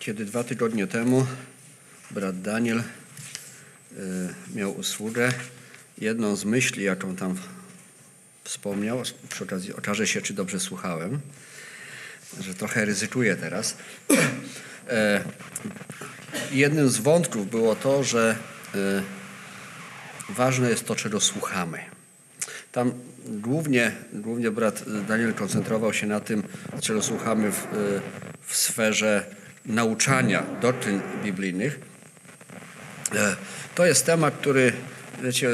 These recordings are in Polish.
kiedy dwa tygodnie temu brat Daniel y, miał usługę, jedną z myśli, jaką tam wspomniał, przy okazji okaże się, czy dobrze słuchałem, że trochę ryzykuję teraz. E, jednym z wątków było to, że e, ważne jest to, czego słuchamy. Tam głównie, głównie brat Daniel koncentrował się na tym, czego słuchamy w, e, w sferze nauczania doktryn biblijnych. To jest temat, który, wiecie,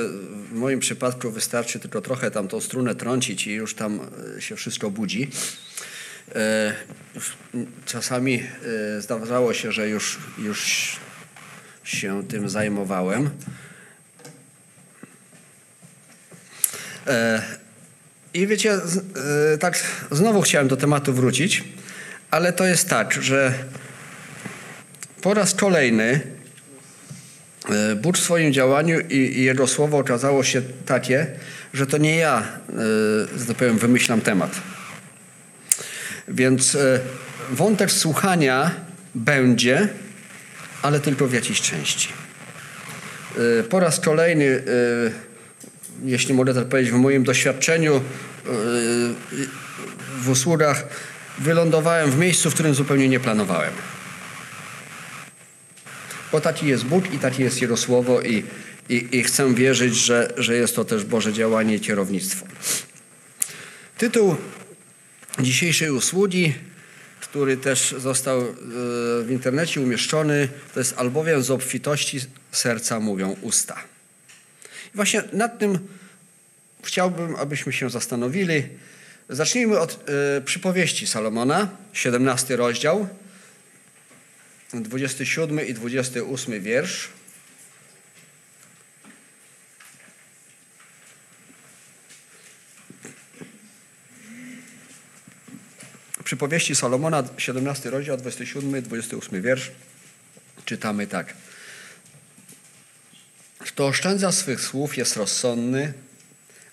w moim przypadku wystarczy tylko trochę tam tą strunę trącić i już tam się wszystko budzi. E, czasami e, zdarzało się, że już, już się tym zajmowałem. E, I wiecie, tak znowu chciałem do tematu wrócić, ale to jest tak, że po raz kolejny Bóg w swoim działaniu i, Jego słowo okazało się takie, że to nie ja, że tak powiem, wymyślam temat więc e, wątek słuchania będzie, ale tylko w jakiejś części. E, po raz kolejny, e, jeśli mogę tak powiedzieć, w moim doświadczeniu w usługach wylądowałem w miejscu, w którym zupełnie nie planowałem. Bo taki jest Bóg i taki jest Jego Słowo i, i, i chcę wierzyć, że, że jest to też Boże działanie i kierownictwo. Tytuł dzisiejszej usługi, który też został e, w internecie umieszczony, to jest albowiem z obfitości serca mówią usta. I właśnie nad tym chciałbym, abyśmy się zastanowili. Zacznijmy od y, przypowieści Salomona, 17 rozdział, 27 i 28 wiersz. przypowieści Salomona, 17 rozdział, 27, 28 wiersz, czytamy tak. Kto oszczędza swych słów jest rozsądny,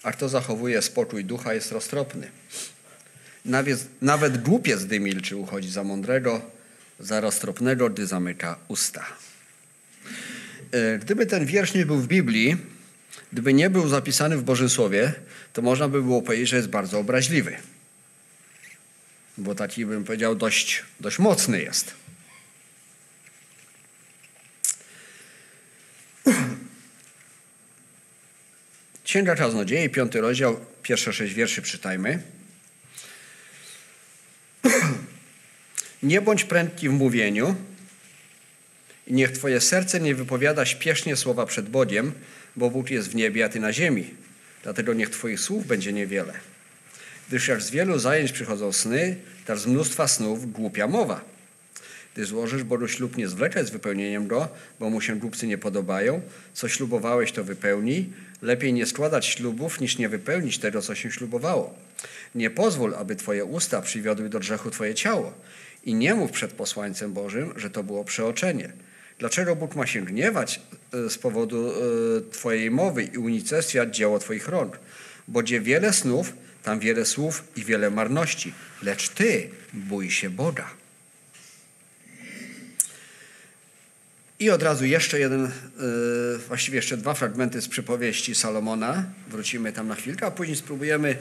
a kto zachowuje spokój ducha jest roztropny. Nawet, nawet głupiec, gdy milczy, uchodzi za mądrego, za roztropnego, gdy zamyka usta. E, gdyby ten wiersz nie był w Biblii, gdyby nie był zapisany w Bożym Słowie, to można by było powiedzieć, że jest bardzo obraźliwy bo taki bym powiedział dość, dość mocny jest. Księga Czarnodziei, piąty rozdział, pierwsze sześć wierszy czytajmy. Nie bądź prędki w mówieniu i niech Twoje serce nie wypowiada śpiesznie słowa przed Bogiem, bo Bóg jest w niebie, a Ty na ziemi. Dlatego niech Twoich słów będzie niewiele. Gdyż jak z wielu zajęć przychodzą sny, tak z mnóstwa snów głupia mowa. Gdy złożysz Bogu ślub, nie zwlekaj z wypełnieniem go, bo mu się głupcy nie podobają. Co ślubowałeś, to wypełnij. Lepiej nie składać ślubów, niż nie wypełnić tego, co się ślubowało. Nie pozwól, aby twoje usta przywiodły do grzechu twoje ciało. I nie mów przed posłańcem Bożym, że to było przeoczenie. Dlaczego Bóg ma się gniewać e, z powodu e, twojej mowy i unicestwiać dzieło twoich rąk? Bo gdzie wiele snów, tam wiele słów i wiele marności, lecz ty bój się Boga. I od razu jeszcze jeden, yy, właściwie jeszcze dwa fragmenty z przypowieści Salomona. Wrócimy tam na chwilkę, a później spróbujemy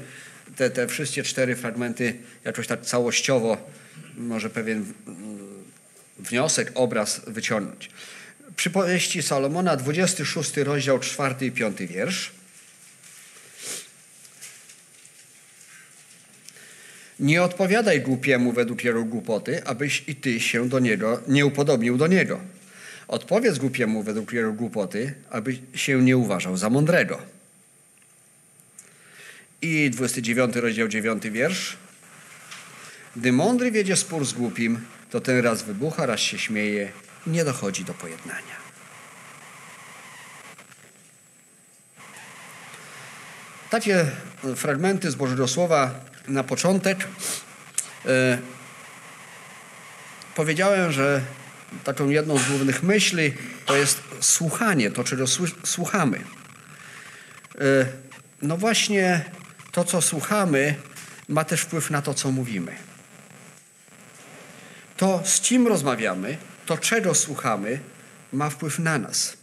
te, te wszystkie cztery fragmenty jakoś tak całościowo, może pewien yy, wniosek, obraz wyciągnąć. Przypowieści Salomona, 26 rozdział, 4 i 5 wiersz. Nie odpowiadaj głupiemu według jego głupoty, abyś i ty się do niego nie upodobnił do niego. Odpowiedz głupiemu według jego głupoty, aby się nie uważał za mądrego. I 29 rozdział 9 wiersz. Gdy mądry wiedzie spór z głupim, to ten raz wybucha, raz się śmieje, nie dochodzi do pojednania. Takie fragmenty z Bożego Słowa na początek e, powiedziałem, że taką jedną z głównych myśli to jest słuchanie, to czego słuchamy. E, no właśnie to, co słuchamy, ma też wpływ na to, co mówimy. To z kim rozmawiamy, to czego słuchamy, ma wpływ na nas.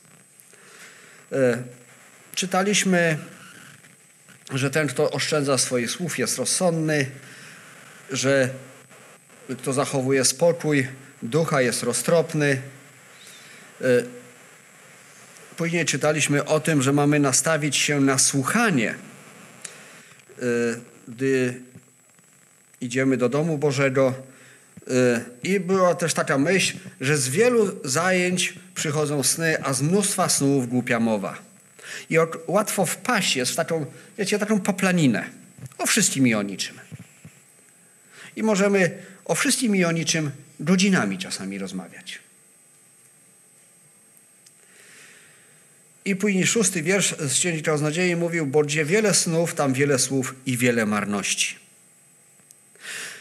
E, czytaliśmy, że ten, kto oszczędza swoich słów, jest rozsądny, że kto zachowuje spokój, ducha jest roztropny. E, później czytaliśmy o tym, że mamy nastawić się na słuchanie, e, gdy idziemy do domu Bożego. I była też taka myśl, że z wielu zajęć przychodzą sny, a z mnóstwa snów głupia mowa. I łatwo wpaść jest w taką, wiecie, taką poplaninę. O wszystkim i o niczym. I możemy o wszystkim i o niczym godzinami czasami rozmawiać. I później szósty wiersz z Księgi Kaznodziei mówił, bo gdzie wiele snów, tam wiele słów i wiele marności.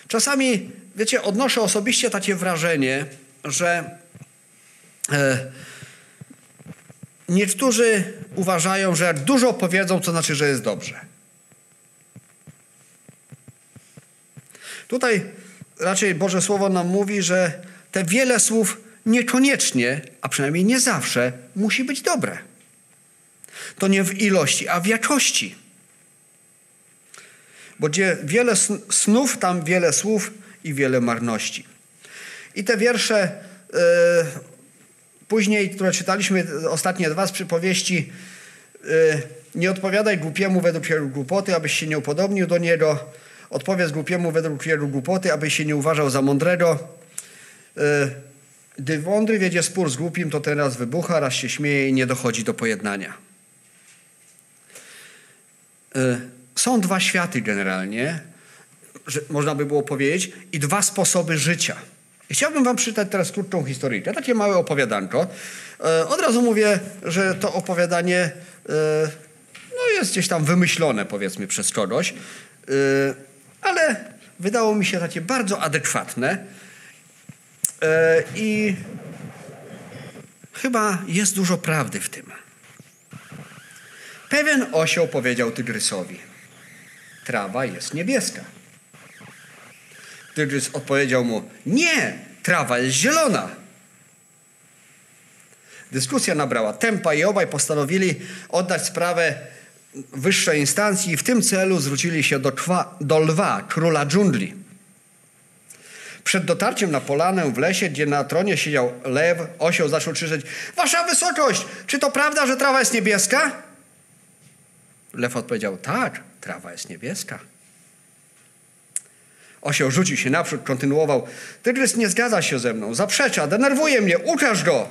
Czasami, wiecie, odnoszę osobiście takie wrażenie, że e, niektórzy uważają, że jak dużo powiedzą, to znaczy, że jest dobrze. Tutaj raczej Boże Słowo nam mówi, że te wiele słów niekoniecznie, a przynajmniej nie zawsze, musi być dobre. To nie w ilości, a w jakości. Bo gdzie wiele snów, tam wiele słów i wiele marności. I te wiersze yy, później, które czytaliśmy, ostatnie dwa z przypowieści, yy, nie odpowiadaj głupiemu według jego głupoty, abyś się nie upodobnił do niego. Odpowiedz głupiemu według jego głupoty, abyś się nie uważał za mądrego. Yy, gdy mądry wiedzie spór z głupim, to ten raz wybucha, raz się śmieje i nie dochodzi do pojednania. Są dwa światy generalnie, można by było powiedzieć, i dwa sposoby życia. Chciałbym wam przeczytać teraz krótką historyjkę, takie małe opowiadanko. E, od razu mówię, że to opowiadanie e, no jest gdzieś tam wymyślone, powiedzmy, przez kogoś, e, ale wydało mi się takie bardzo adekwatne i chyba jest dużo prawdy w tym. Pewien osioł powiedział tygrysowi – trawa jest niebieska. Tygrys odpowiedział mu, nie, trawa jest zielona. Dyskusja nabrała tempa i obaj postanowili oddać sprawę wyższej instancji i w tym celu zwrócili się do, twa, do lwa, króla dżungli. Przed dotarciem na polanę w lesie, gdzie na tronie siedział lew, osioł zaczął krzyczeć Wasza wysokość, czy to prawda, że trawa jest niebieska? Lew odpowiedział, tak, trawa jest niebieska. Osioł rzucił się naprzód, kontynuował. Tygrys nie zgadza się ze mną, zaprzecza, denerwuje mnie, ukaż go.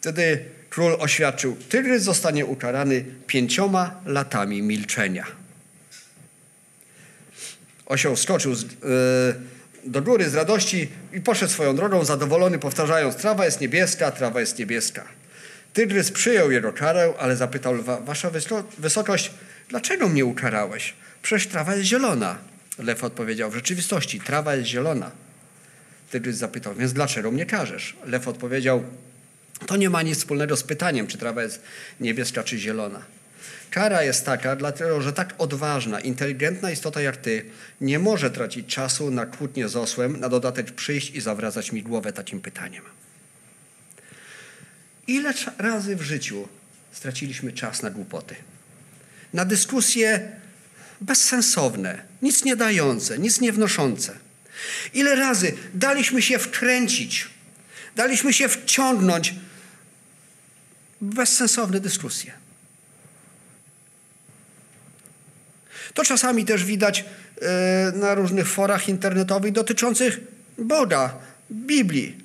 Wtedy król oświadczył, tygrys zostanie ukarany pięcioma latami milczenia. Osioł skoczył z, yy, do góry z radości i poszedł swoją drogą, zadowolony, powtarzając, trawa jest niebieska, trawa jest niebieska. Tygrys przyjął jego karę, ale zapytał lwa, wasza wysokość, dlaczego mnie ukarałeś? Przecież trawa jest zielona. Lew odpowiedział, w rzeczywistości trawa jest zielona. Tygrys zapytał, więc dlaczego mnie karzesz? Lew odpowiedział, to nie ma nic wspólnego z pytaniem, czy trawa jest niebieska czy zielona. Kara jest taka, dlatego że tak odważna, inteligentna istota jak ty nie może tracić czasu na kłótnię z osłem, na dodatek przyjść i zawracać mi głowę takim pytaniem. Ile razy w życiu straciliśmy czas na głupoty? Na dyskusje bezsensowne, nic nie dające, nic nie wnoszące. Ile razy daliśmy się wkręcić, daliśmy się wciągnąć w bezsensowne dyskusje. To czasami też widać e, na różnych forach internetowych dotyczących Boga, Biblii.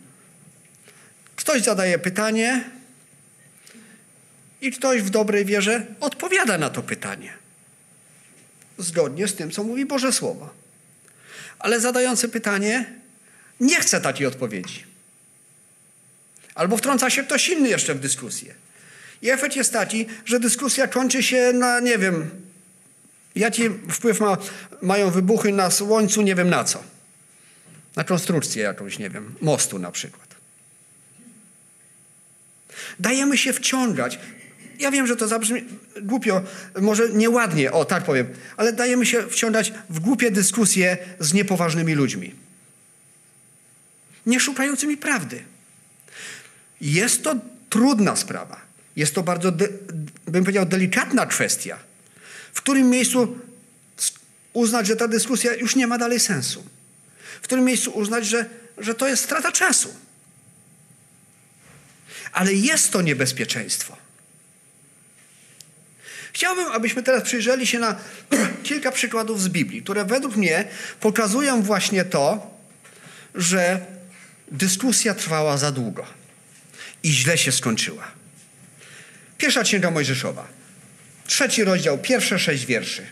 Ktoś zadaje pytanie, i ktoś w dobrej wierze odpowiada na to pytanie. Zgodnie z tym, co mówi Boże Słowo. Ale zadający pytanie nie chce takiej odpowiedzi. Albo wtrąca się ktoś inny jeszcze w dyskusję. I efekt jest taki, że dyskusja kończy się na, nie wiem, jaki wpływ ma, mają wybuchy na słońcu, nie wiem na co. Na konstrukcję jakąś, nie wiem, mostu na przykład. Dajemy się wciągać. Ja wiem, że to zabrzmi głupio, może nieładnie, o tak powiem, ale dajemy się wciągać w głupie dyskusje z niepoważnymi ludźmi. nie szukającymi prawdy. Jest to trudna sprawa. Jest to bardzo, de, bym powiedział, delikatna kwestia, w którym miejscu uznać, że ta dyskusja już nie ma dalej sensu. W którym miejscu uznać, że, że to jest strata czasu. Ale jest to niebezpieczeństwo. Chciałbym, abyśmy teraz przyjrzeli się na kilka przykładów z Biblii, które według mnie pokazują właśnie to, że dyskusja trwała za długo i źle się skończyła. Pierwsza księga Mojżeszowa, trzeci rozdział, pierwsze sześć wierszy.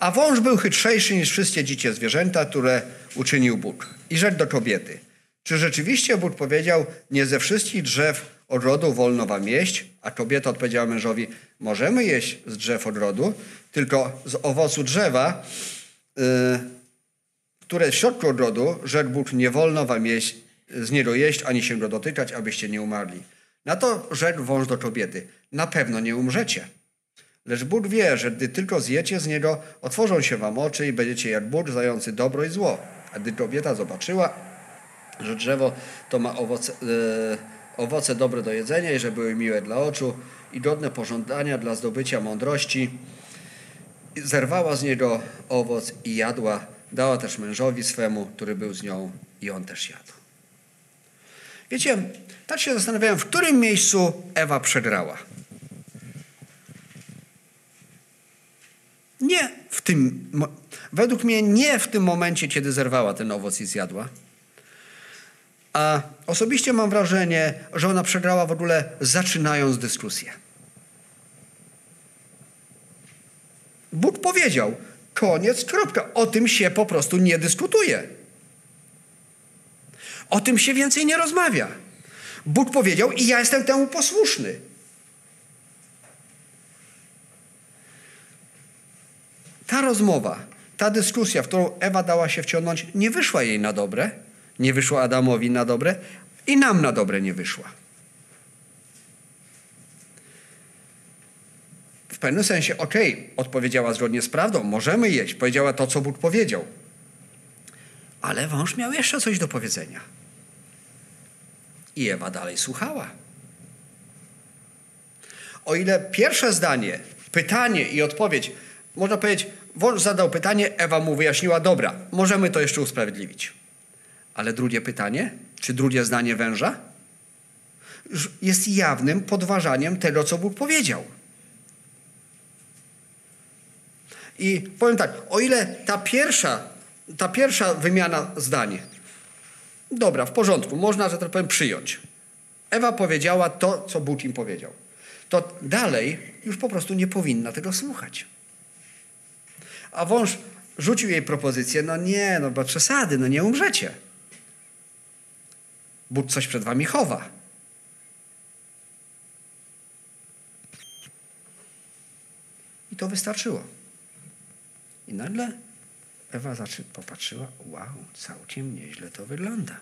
A wąż był chytrzejszy niż wszystkie dzikie zwierzęta, które uczynił Bóg. I rzekł do kobiety, czy rzeczywiście Bóg powiedział, nie ze wszystkich drzew ogrodu wolno wam jeść? A kobieta odpowiedziała mężowi, możemy jeść z drzew ogrodu, tylko z owocu drzewa, yy, które w środku ogrodu, rzekł Bóg, nie wolno wam jeść, z niego jeść, ani się go dotykać, abyście nie umarli. Na to rzekł wąż do kobiety, na pewno nie umrzecie. Lecz Bóg wie, że gdy tylko zjecie z niego, otworzą się wam oczy i będziecie jak Bóg, zający dobro i zło. A gdy kobieta zobaczyła, że drzewo to ma owoce, e, owoce dobre do jedzenia i że były miłe dla oczu i godne pożądania dla zdobycia mądrości, zerwała z niego owoc i jadła. Dała też mężowi swemu, który był z nią i on też jadł. Wiecie, tak się zastanawiałem, w którym miejscu Ewa przegrała. Nie w tym, według mnie nie w tym momencie, kiedy zerwała ten owoc i zjadła. A osobiście mam wrażenie, że ona przegrała w ogóle zaczynając dyskusję. Bóg powiedział, koniec, kropka. O tym się po prostu nie dyskutuje. O tym się więcej nie rozmawia. Bóg powiedział i ja jestem temu posłuszny. Ta rozmowa, ta dyskusja, w którą Ewa dała się wciągnąć, nie wyszła jej na dobre, nie wyszła Adamowi na dobre i nam na dobre nie wyszła. W pewnym sensie, okej, okay, odpowiedziała zgodnie z prawdą, możemy jeść, powiedziała to, co Bóg powiedział. Ale wąż miał jeszcze coś do powiedzenia. I Ewa dalej słuchała. O ile pierwsze zdanie, pytanie i odpowiedź, można powiedzieć, wąż zadał pytanie, Ewa mu wyjaśniła, dobra, możemy to jeszcze usprawiedliwić. Ale drugie pytanie, czy drugie zdanie węża, jest jawnym podważaniem tego, co Bóg powiedział. I powiem tak, o ile ta pierwsza, ta pierwsza wymiana zdań, dobra, w porządku, można, że tak powiem, przyjąć. Ewa powiedziała to, co Bóg im powiedział. To dalej już po prostu nie powinna tego słuchać. A wąż rzucił jej propozycję, no nie, no bo przesady, no nie umrzecie. Bóg coś przed wami chowa. I to wystarczyło. I nagle Ewa popatrzyła, wow, całkiem nieźle to wygląda.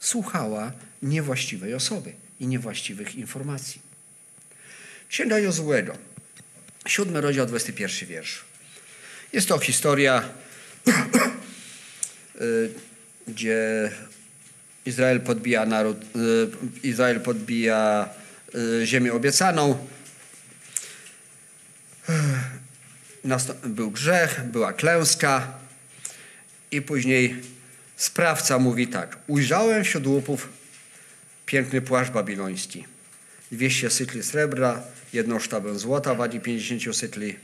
Słuchała niewłaściwej osoby i niewłaściwych informacji. Księga Jozłego, siódmy rozdział, 21 wiersz. Jest to historia gdzie Izrael podbija naród, y, Izrael podbija y, ziemię obiecaną. Był grzech, była klęska i później sprawca mówi tak. Ujrzałem wśród łupów piękny płaszcz babiloński. 200 sytli srebra, jedną sztabę złota wagi 50 sytli.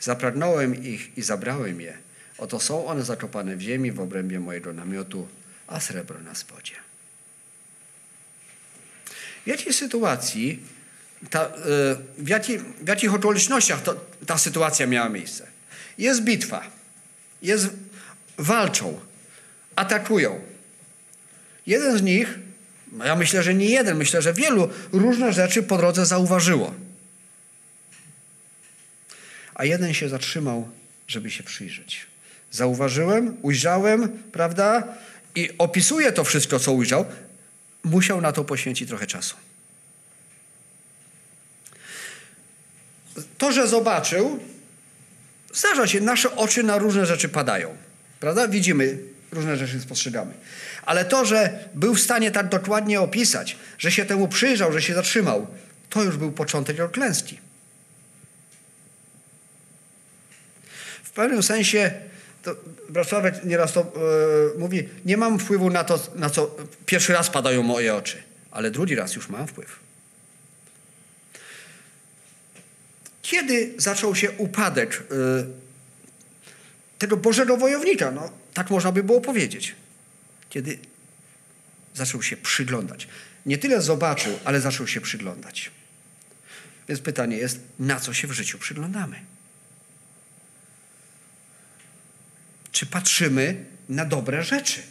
Zapragnąłem ich i zabrałem je Oto są one zakopane w ziemi w obrębie mojego namiotu, a srebro na spodzie. W jakiej sytuacji, ta, e, w, w jakich okolicznościach to, ta sytuacja miała miejsce? Jest bitwa, jest, walczą, atakują. Jeden z nich, ja myślę, że nie jeden, myślę, że wielu różne rzeczy po drodze zauważyło. A jeden się zatrzymał, żeby się przyjrzeć. Zauważyłem, ujrzałem, prawda? I opisuje to wszystko, co ujrzał. Musiał na to poświęcić trochę czasu. to, że zobaczył, zdarza się, nasze oczy na różne rzeczy padają. Prawda? Widzimy, różne rzeczy spostrzegamy. Ale to, że był w stanie tak dokładnie opisać, że się temu przyjrzał, że się zatrzymał, to już był początek klęski. W pewnym sensie, to Wrocławek nieraz to yy, mówi, nie mam wpływu na to, na co pierwszy raz padają moje oczy, ale drugi raz już mam wpływ. Kiedy zaczął się upadek yy, tego Bożego wojownika? No, tak można by było powiedzieć. Kiedy zaczął się przyglądać. Nie tyle zobaczył, ale zaczął się przyglądać. Więc pytanie jest, na co się w życiu przyglądamy? Czy patrzymy na dobre rzeczy?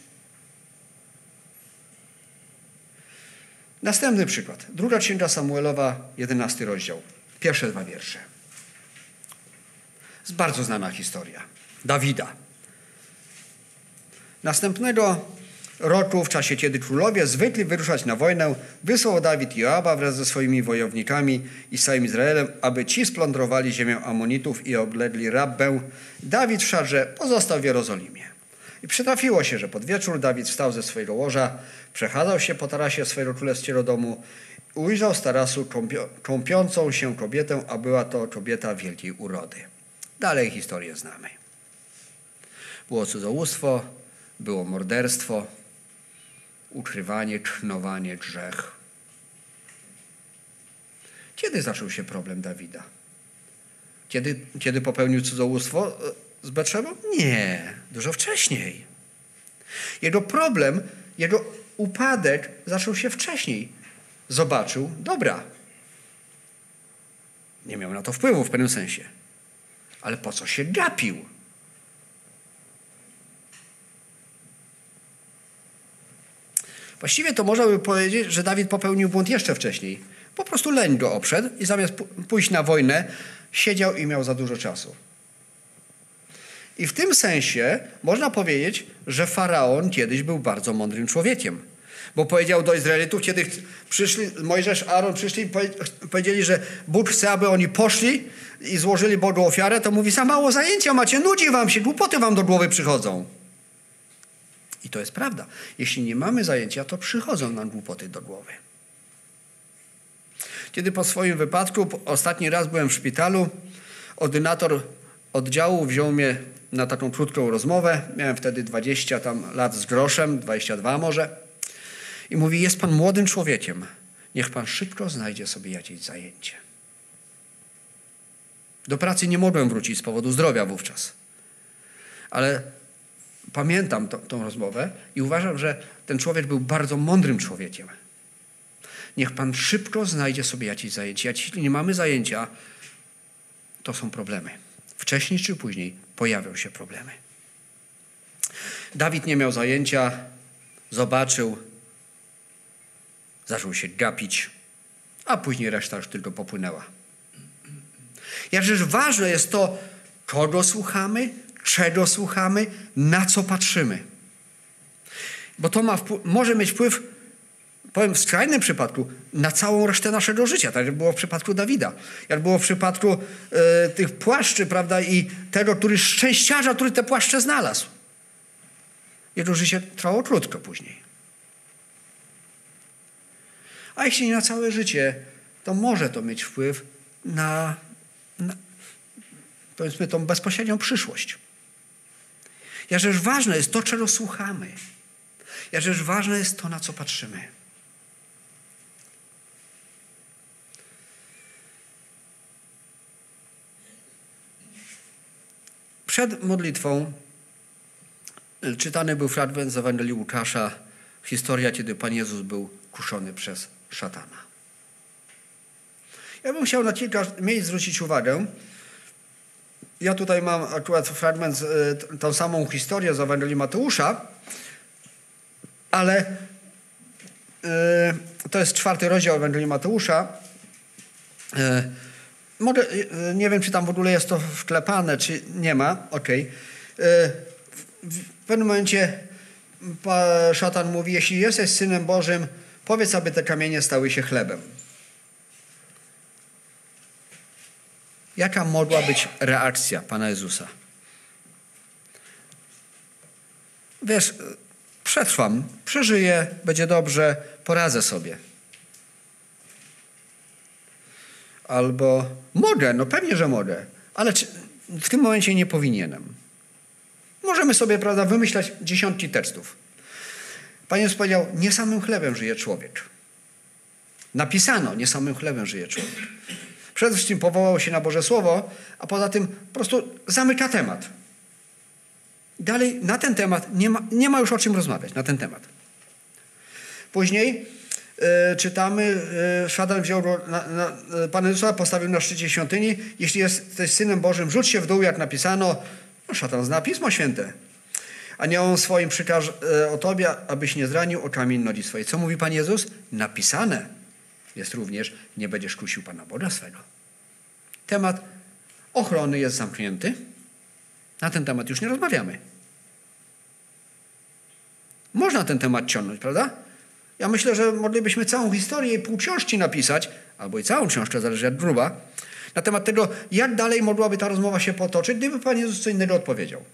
Następny przykład. Druga księga Samuelowa, jedenasty rozdział. Pierwsze dwa wiersze. Jest bardzo znana historia. Dawida. Następnego roku, w czasie kiedy królowie zwykli wyruszać na wojnę, wysłał Dawid Joaba wraz ze swoimi wojownikami i z całym Izraelem, aby ci splądrowali ziemię Amonitów i oblegli Rabbę. Dawid w szarze pozostał w Jerozolimie. I przytrafiło się, że pod wieczór Dawid wstał ze swojego łoża, przechadzał się po tarasie swojego królewskiego domu, ujrzał z tarasu kąpiącą się kobietę, a była to kobieta wielkiej urody. Dalej historię znamy. Było cudzołóstwo, było morderstwo, ukrywanie, cznowanie, grzech. Kiedy zaczął się problem Dawida? Kiedy, kiedy popełnił cudzołóstwo z Betrzebą? Nie, dużo wcześniej. Jego problem, jego upadek zaczął się wcześniej. Zobaczył, dobra. Nie miał na to wpływu w pewnym sensie. Ale po co się gapił? Właściwie to można by powiedzieć, że Dawid popełnił błąd jeszcze wcześniej. Po prostu leń go oprzedł i zamiast pójść na wojnę, siedział i miał za dużo czasu. I w tym sensie można powiedzieć, że faraon kiedyś był bardzo mądrym człowiekiem. Bo powiedział do Izraelitów, kiedy przyszli, Mojżesz, Aaron przyszli i powiedzieli, że Bóg chce, aby oni poszli i złożyli Bogu ofiarę, to mówi, za mało zajęcia macie, nudzi wam się, głupoty wam do głowy przychodzą. I to jest prawda. Jeśli nie mamy zajęcia, to przychodzą nam głupoty do głowy. Kiedy po swoim wypadku, ostatni raz byłem w szpitalu, ordynator oddziału wziął mnie na taką krótką rozmowę. Miałem wtedy 20 tam lat z groszem, 22 może. I mówi, jest pan młodym człowiekiem. Niech pan szybko znajdzie sobie jakieś zajęcie. Do pracy nie mogłem wrócić z powodu zdrowia wówczas. Ale pamiętam to, tą rozmowę i uważam, że ten człowiek był bardzo mądrym człowiekiem. Niech Pan szybko znajdzie sobie jakieś zajęcie. Jeśli nie mamy zajęcia, to są problemy. Wcześniej czy później pojawią się problemy. Dawid nie miał zajęcia, zobaczył, zaczął się gapić, a później reszta już tylko popłynęła. Jakżeż ważne jest to, kogo słuchamy, czego słuchamy, na co patrzymy. Bo to ma może mieć wpływ, powiem w skrajnym przypadku, na całą resztę naszego życia, tak jak było w przypadku Dawida. Jak było w przypadku e, tych płaszczy, prawda, i tego, który szczęściarza, który te płaszcze znalazł. Jego życie trwało krótko później. A jeśli nie na całe życie, to może to mieć wpływ na, na powiedzmy, tą bezpośrednią przyszłość. Jakżeż ważne jest to, czego słuchamy. Jakżeż ważne jest to, na co patrzymy. Przed modlitwą e, czytany był fragment z Ewangelii Łukasza, historia, kiedy Pan Jezus był kuszony przez szatana. Ja bym chciał na kilka miejsc zwrócić uwagę, ja tutaj mam akurat fragment, y, tą samą historię z Ewangelii Mateusza, ale y, to jest czwarty rozdział Ewangelii Mateusza. Y, mogę, nie wiem, czy tam w ogóle jest to wklepane, czy nie ma. Okej. Okay. W pewnym momencie szatan mówi, jeśli jesteś Synem Bożym, powiedz, aby te kamienie stały się chlebem. Jaka mogła być reakcja Pana Jezusa? Wiesz, przetrwam, przeżyję, będzie dobrze, poradzę sobie. Albo mogę, no pewnie, że mogę, ale w tym momencie nie powinienem. Możemy sobie, prawda, wymyślać dziesiątki tekstów. Pan Jezus powiedział, nie samym chlebem żyje człowiek. Napisano, nie samym chlebem żyje człowiek. Przede wszystkim powołał się na Boże Słowo, a poza tym po prostu zamyka temat. Dalej na ten temat nie ma, nie ma już o czym rozmawiać, na ten temat. Później e, czytamy, e, szatan wziął, na, na, Pan Jezusa postawił na szczycie świątyni, jeśli jesteś Synem Bożym, rzuć się w dół, jak napisano, no, szatan zna Pismo Święte. A nie on swoim przykaż e, o Tobie, abyś nie zranił oczami nogi swojej. Co mówi Pan Jezus? Napisane jest również, nie będziesz kusił Pana Boga swego. Temat ochrony jest zamknięty. Na ten temat już nie rozmawiamy. Można ten temat ciągnąć, prawda? Ja myślę, że moglibyśmy całą historię i pół książki napisać, albo i całą książkę, zależy jak gruba, na temat tego, jak dalej mogłaby ta rozmowa się potoczyć, gdyby Pan Jezus co innego odpowiedział.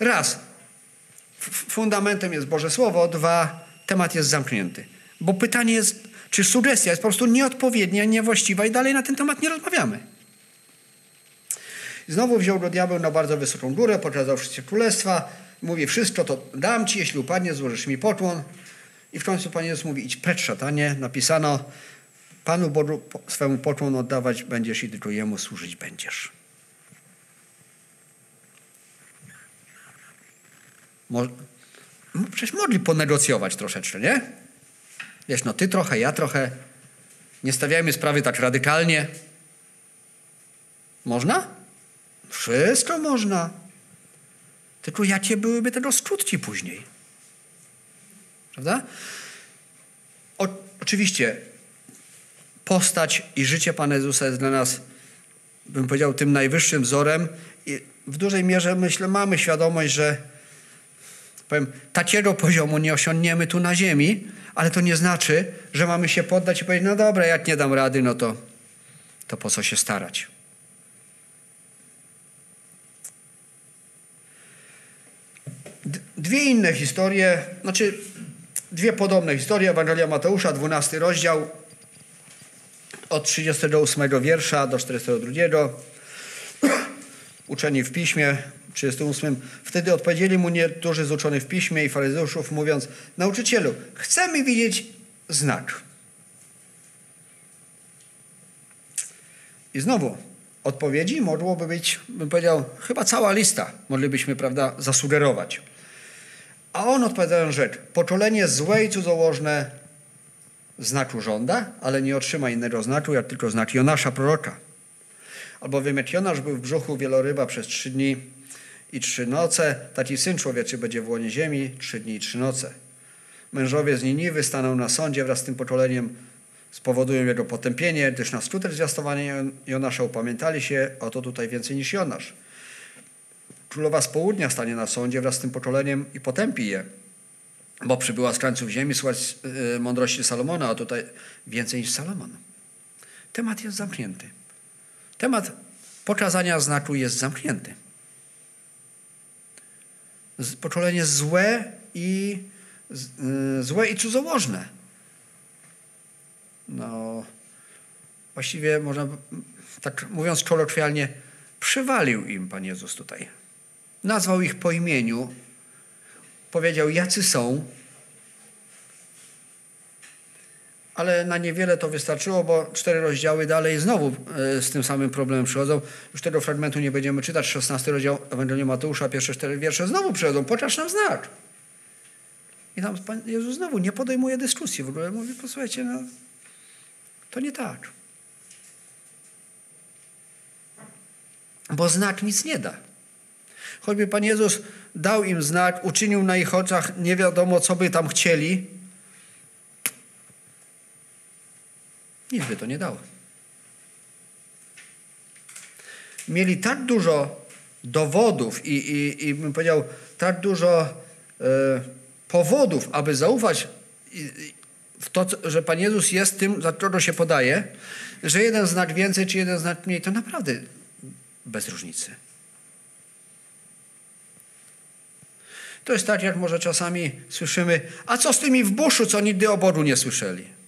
Raz, fundamentem jest Boże Słowo, dwa, temat jest zamknięty. Bo pytanie jest, czy sugestia jest po prostu nieodpowiednia, niewłaściwa i dalej na ten temat nie rozmawiamy. Znowu wziął go diabeł na bardzo wysoką górę, pokazał wszystkie królestwa, mówi wszystko to dam ci, jeśli upadnie, złożysz mi pokłon. I w końcu Pan Jezus mówi, idź precz szatanie. Napisano, Panu Bogu swemu pokłon oddawać będziesz i tylko Jemu służyć będziesz. Mo przecież mogli ponegocjować troszeczkę, nie? Wiesz, no ty trochę, ja trochę. Nie stawiajmy sprawy tak radykalnie. Można? Wszystko można. Tylko jakie byłyby tego skutki później? Prawda? O, oczywiście postać i życie Pana Jezusa jest dla nas, bym powiedział, tym najwyższym wzorem i w dużej mierze, myślę, mamy świadomość, że powiem, takiego poziomu nie osiągniemy tu na ziemi, ale to nie znaczy, że mamy się poddać i powiedzieć, no dobra, jak nie dam rady, no to, to po co się starać. Dwie inne historie, znaczy dwie podobne historie. Ewangelia Mateusza, 12 rozdział, od 38 wiersza do 42. Uczeni w piśmie, 38. Wtedy odpowiedzieli mu niektórzy z uczonych w piśmie i faryzeuszów, mówiąc: Nauczycielu, chcemy widzieć znak. I znowu odpowiedzi mogłoby być, bym powiedział, chyba cała lista, moglibyśmy, prawda, zasugerować. A on odpowiadając rzecz, poczolenie złe i cudzołożne znaku żąda, ale nie otrzyma innego znaku, jak tylko znak Jonasza proroka. Albowiem jak Jonasz był w brzuchu wieloryba przez trzy dni i trzy noce, taki Syn Człowieczy będzie w łonie ziemi trzy dni i trzy noce. Mężowie z Niniwy staną na sądzie wraz z tym poczoleniem, spowodują jego potępienie, gdyż na skutek zwiastowania Jonasza upamiętali się, oto tutaj więcej niż Jonasz. Królowa z południa stanie na sądzie wraz z tym poczoleniem i potępi je, bo przybyła z krańców ziemi słuchać y, mądrości Salomona, a tutaj więcej niż Salomon. Temat jest zamknięty. Temat pokazania znaku jest zamknięty. Poczolenie złe i y, złe i cudzołożne. No, właściwie można, tak mówiąc kolokwialnie, przywalił im Pan Jezus tutaj. Nazwał ich po imieniu, powiedział, jacy są, ale na niewiele to wystarczyło, bo cztery rozdziały dalej znowu e, z tym samym problemem przychodzą. Już tego fragmentu nie będziemy czytać. 16 rozdział Ewangelii Mateusza, pierwsze cztery wiersze znowu przychodzą. Pokaż nam znak. I tam Pan Jezus znowu nie podejmuje dyskusji. W ogóle mówi, posłuchajcie, no, to nie tak. Bo znak nic nie da. Choćby Pan Jezus dał im znak, uczynił na ich oczach nie wiadomo, co by tam chcieli, nic by to nie dało. Mieli tak dużo dowodów i, i, i bym powiedział, tak dużo e, powodów, aby zaufać w to, że Pan Jezus jest tym, za czego się podaje, że jeden znak więcej, czy jeden znak mniej, to naprawdę bez różnicy. To jest tak, jak może czasami słyszymy, a co z tymi w buszu, co nigdy o Bogu nie słyszeli?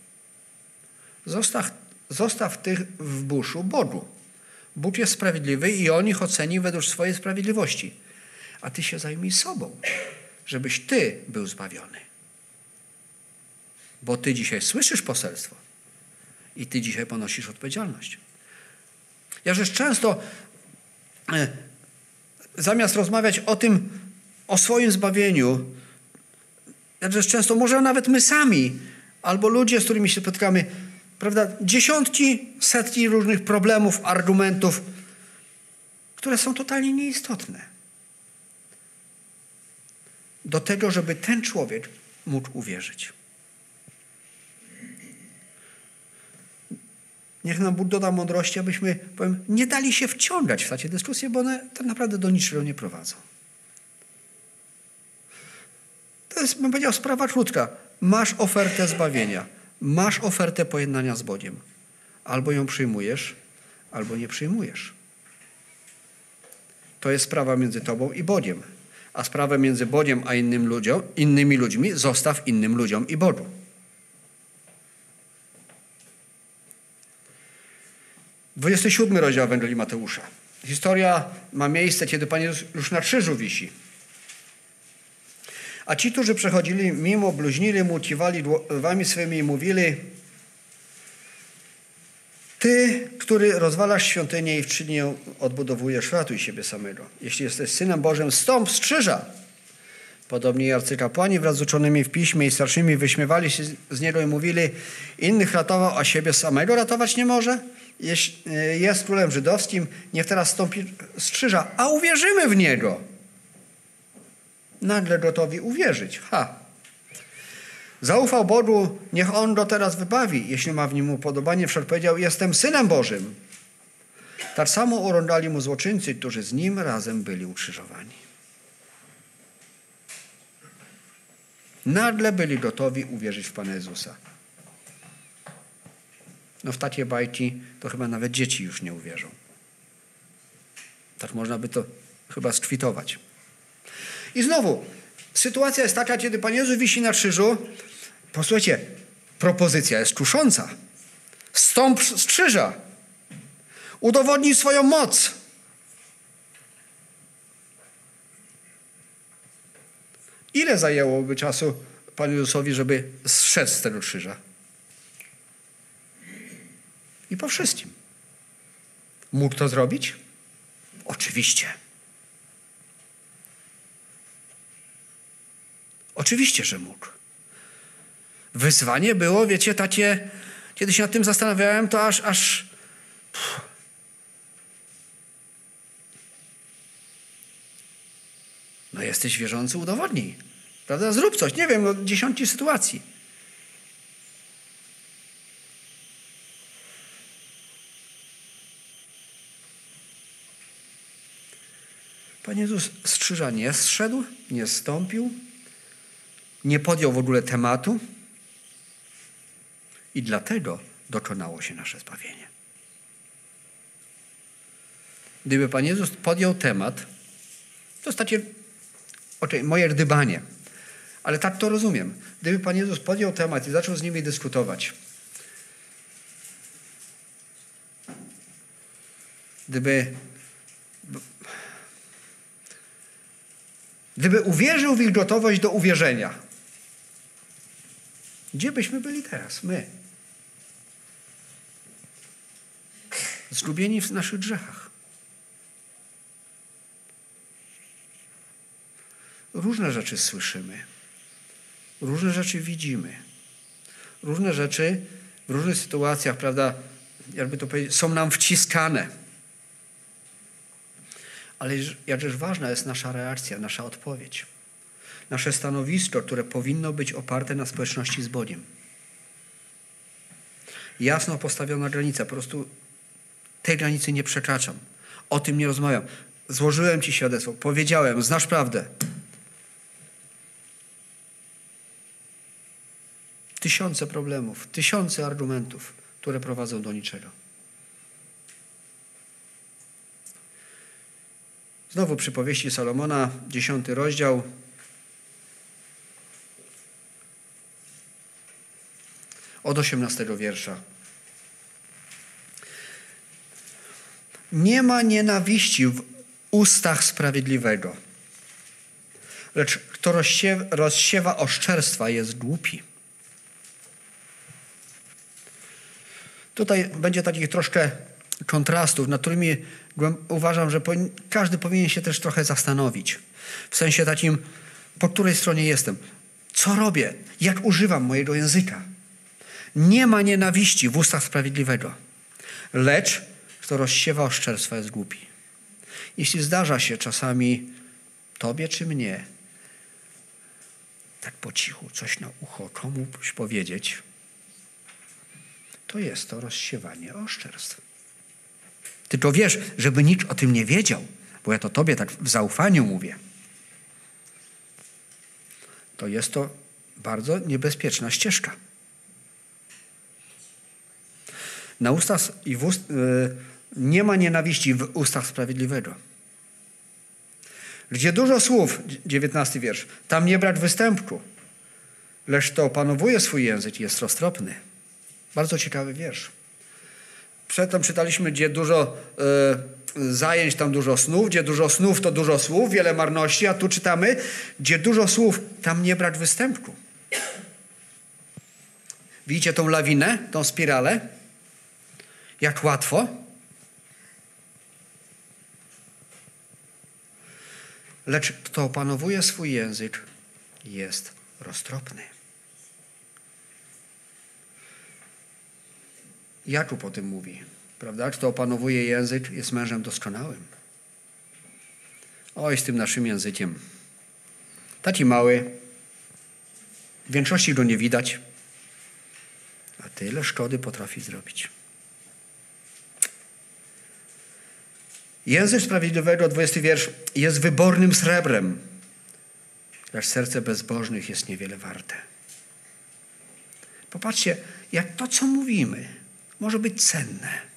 Zostaw, zostaw tych w buszu Bogu. Bóg jest sprawiedliwy i on ich oceni według swojej sprawiedliwości. A ty się zajmij sobą, żebyś ty był zbawiony. Bo ty dzisiaj słyszysz poselstwo i ty dzisiaj ponosisz odpowiedzialność. Ja rzecz często e, zamiast rozmawiać o tym, o swoim zbawieniu, ja rzecz często, może nawet my sami, albo ludzie, z którymi się spotykamy, prawda, dziesiątki, setki różnych problemów, argumentów, które są totalnie nieistotne. Do tego, żeby ten człowiek mógł uwierzyć. Niech nam Bóg doda mądrości, abyśmy, powiem, nie dali się wciągać w takie dyskusje, bo one tak naprawdę do niczego nie prowadzą. To jest, bym powiedział, sprawa krótka. Masz ofertę zbawienia, masz ofertę pojednania z Bogiem. Albo ją przyjmujesz, albo nie przyjmujesz. To jest sprawa między tobą i Bogiem. A sprawę między Bogiem a innym ludziom, innymi ludźmi zostaw innym ludziom i Bogu. Dwudziesty siódmy rozdział Ewangelii Mateusza. Historia ma miejsce, kiedy Pan Jezus już na krzyżu wisi. A ci, którzy przechodzili mimo, bluźnili mu, kiwali dłowami swymi i mówili Ty, który rozwalasz świątynię i w trzy dni odbudowujesz, ratuj siebie samego. Jeśli jesteś Synem Bożym, stąp z krzyża. Podobnie arcykapłani wraz z uczonymi w piśmie i starszymi wyśmiewali się z niego i mówili innych ratował, a siebie samego ratować nie może? Jeśli jest królem żydowskim, niech teraz stąpi z krzyża, a uwierzymy w niego nagle gotowi uwierzyć. Ha! Zaufał Bogu, niech On go teraz wybawi, jeśli ma w nim upodobanie. Wszak powiedział, jestem Synem Bożym. Tak samo urągali mu złoczyńcy, którzy z nim razem byli ukrzyżowani. Nagle byli gotowi uwierzyć w Pana Jezusa. No w takie bajki to chyba nawet dzieci już nie uwierzą. Tak można by to chyba skwitować. I znowu, sytuacja jest taka, kiedy Pan Jezus wisi na krzyżu. Posłuchajcie, propozycja jest kusząca. Stąp z krzyża. Udowodnij swoją moc. Ile zajęłoby czasu Panu Jezusowi, żeby zszedł z tego krzyża? I po wszystkim. Mógł to zrobić? Oczywiście. Oczywiście, że mógł. Wyzwanie było, wiecie, takie, kiedy się nad tym zastanawiałem, to aż, aż. No jesteś wierzący, udowodnij. Prawda? Zrób coś. Nie wiem, no, dziesiątki sytuacji. Pan Jezus z krzyża nie zszedł, nie zstąpił, nie podjął w ogóle tematu i dlatego dokonało się nasze zbawienie. Gdyby Pan Jezus podjął temat, to jest takie moje gdybanie, ale tak to rozumiem. Gdyby Pan Jezus podjął temat i zaczął z nimi dyskutować, gdyby Gdyby uwierzył w ich gotowość do uwierzenia, gdzie byśmy byli teraz? My. Zgubieni w naszych grzechach. Różne rzeczy słyszymy, różne rzeczy widzimy, różne rzeczy w różnych sytuacjach, prawda, jakby to powiedzieć, są nam wciskane. Ale jakżeż ważna jest nasza reakcja, nasza odpowiedź. Nasze stanowisko, które powinno być oparte na społeczności z Bogiem. Jasno postawiona granica, po prostu tej granicy nie przekraczam. O tym nie rozmawiam. Złożyłem Ci świadectwo, powiedziałem, znasz prawdę. tysiące problemów, tysiące argumentów, które prowadzą do niczego. Znowu przypowieści Salomona, dziesiąty rozdział. Od osiemnastego wiersza. Nie ma nienawiści w ustach sprawiedliwego, lecz kto rozsiewa oszczerstwa jest głupi. Tutaj będzie takich troszkę kontrastów, nad którymi uważam, że każdy powinien się też trochę zastanowić. W sensie takim, po której stronie jestem. Co robię? Jak używam mojego języka? Nie ma nienawiści w ustach sprawiedliwego, lecz kto rozsiewa oszczerstwa jest głupi. Jeśli zdarza się czasami tobie czy mnie tak po cichu coś na ucho komuś powiedzieć, to jest to rozsiewanie oszczerstw. Ty to wiesz, żeby nikt o tym nie wiedział, bo ja to tobie tak w zaufaniu mówię. To jest to bardzo niebezpieczna ścieżka. Na ustach i w ust, yy, nie ma nienawiści w ustach sprawiedliwego. Gdzie dużo słów, dziewiętnasty wiersz, tam nie brać występku, lecz to opanowuje swój język i jest roztropny. Bardzo ciekawy wiersz. Przedtem czytaliśmy, gdzie dużo y, zajęć, tam dużo snów, gdzie dużo snów, to dużo słów, wiele marności, a tu czytamy, gdzie dużo słów, tam nie brać występku. Widzicie tą lawinę, tą spiralę? Jak łatwo? Lecz kto opanowuje swój język, jest roztropny. Jakub o tym mówi, prawda? Kto opanowuje język, jest mężem doskonałym. Oj, z tym naszym językiem. Taki mały, w większości go nie widać, a tyle szkody potrafi zrobić. Język sprawiedliwego, 20 wiersz, jest wybornym srebrem, lecz serce bezbożnych jest niewiele warte. Popatrzcie, jak to, co mówimy, może być cenne.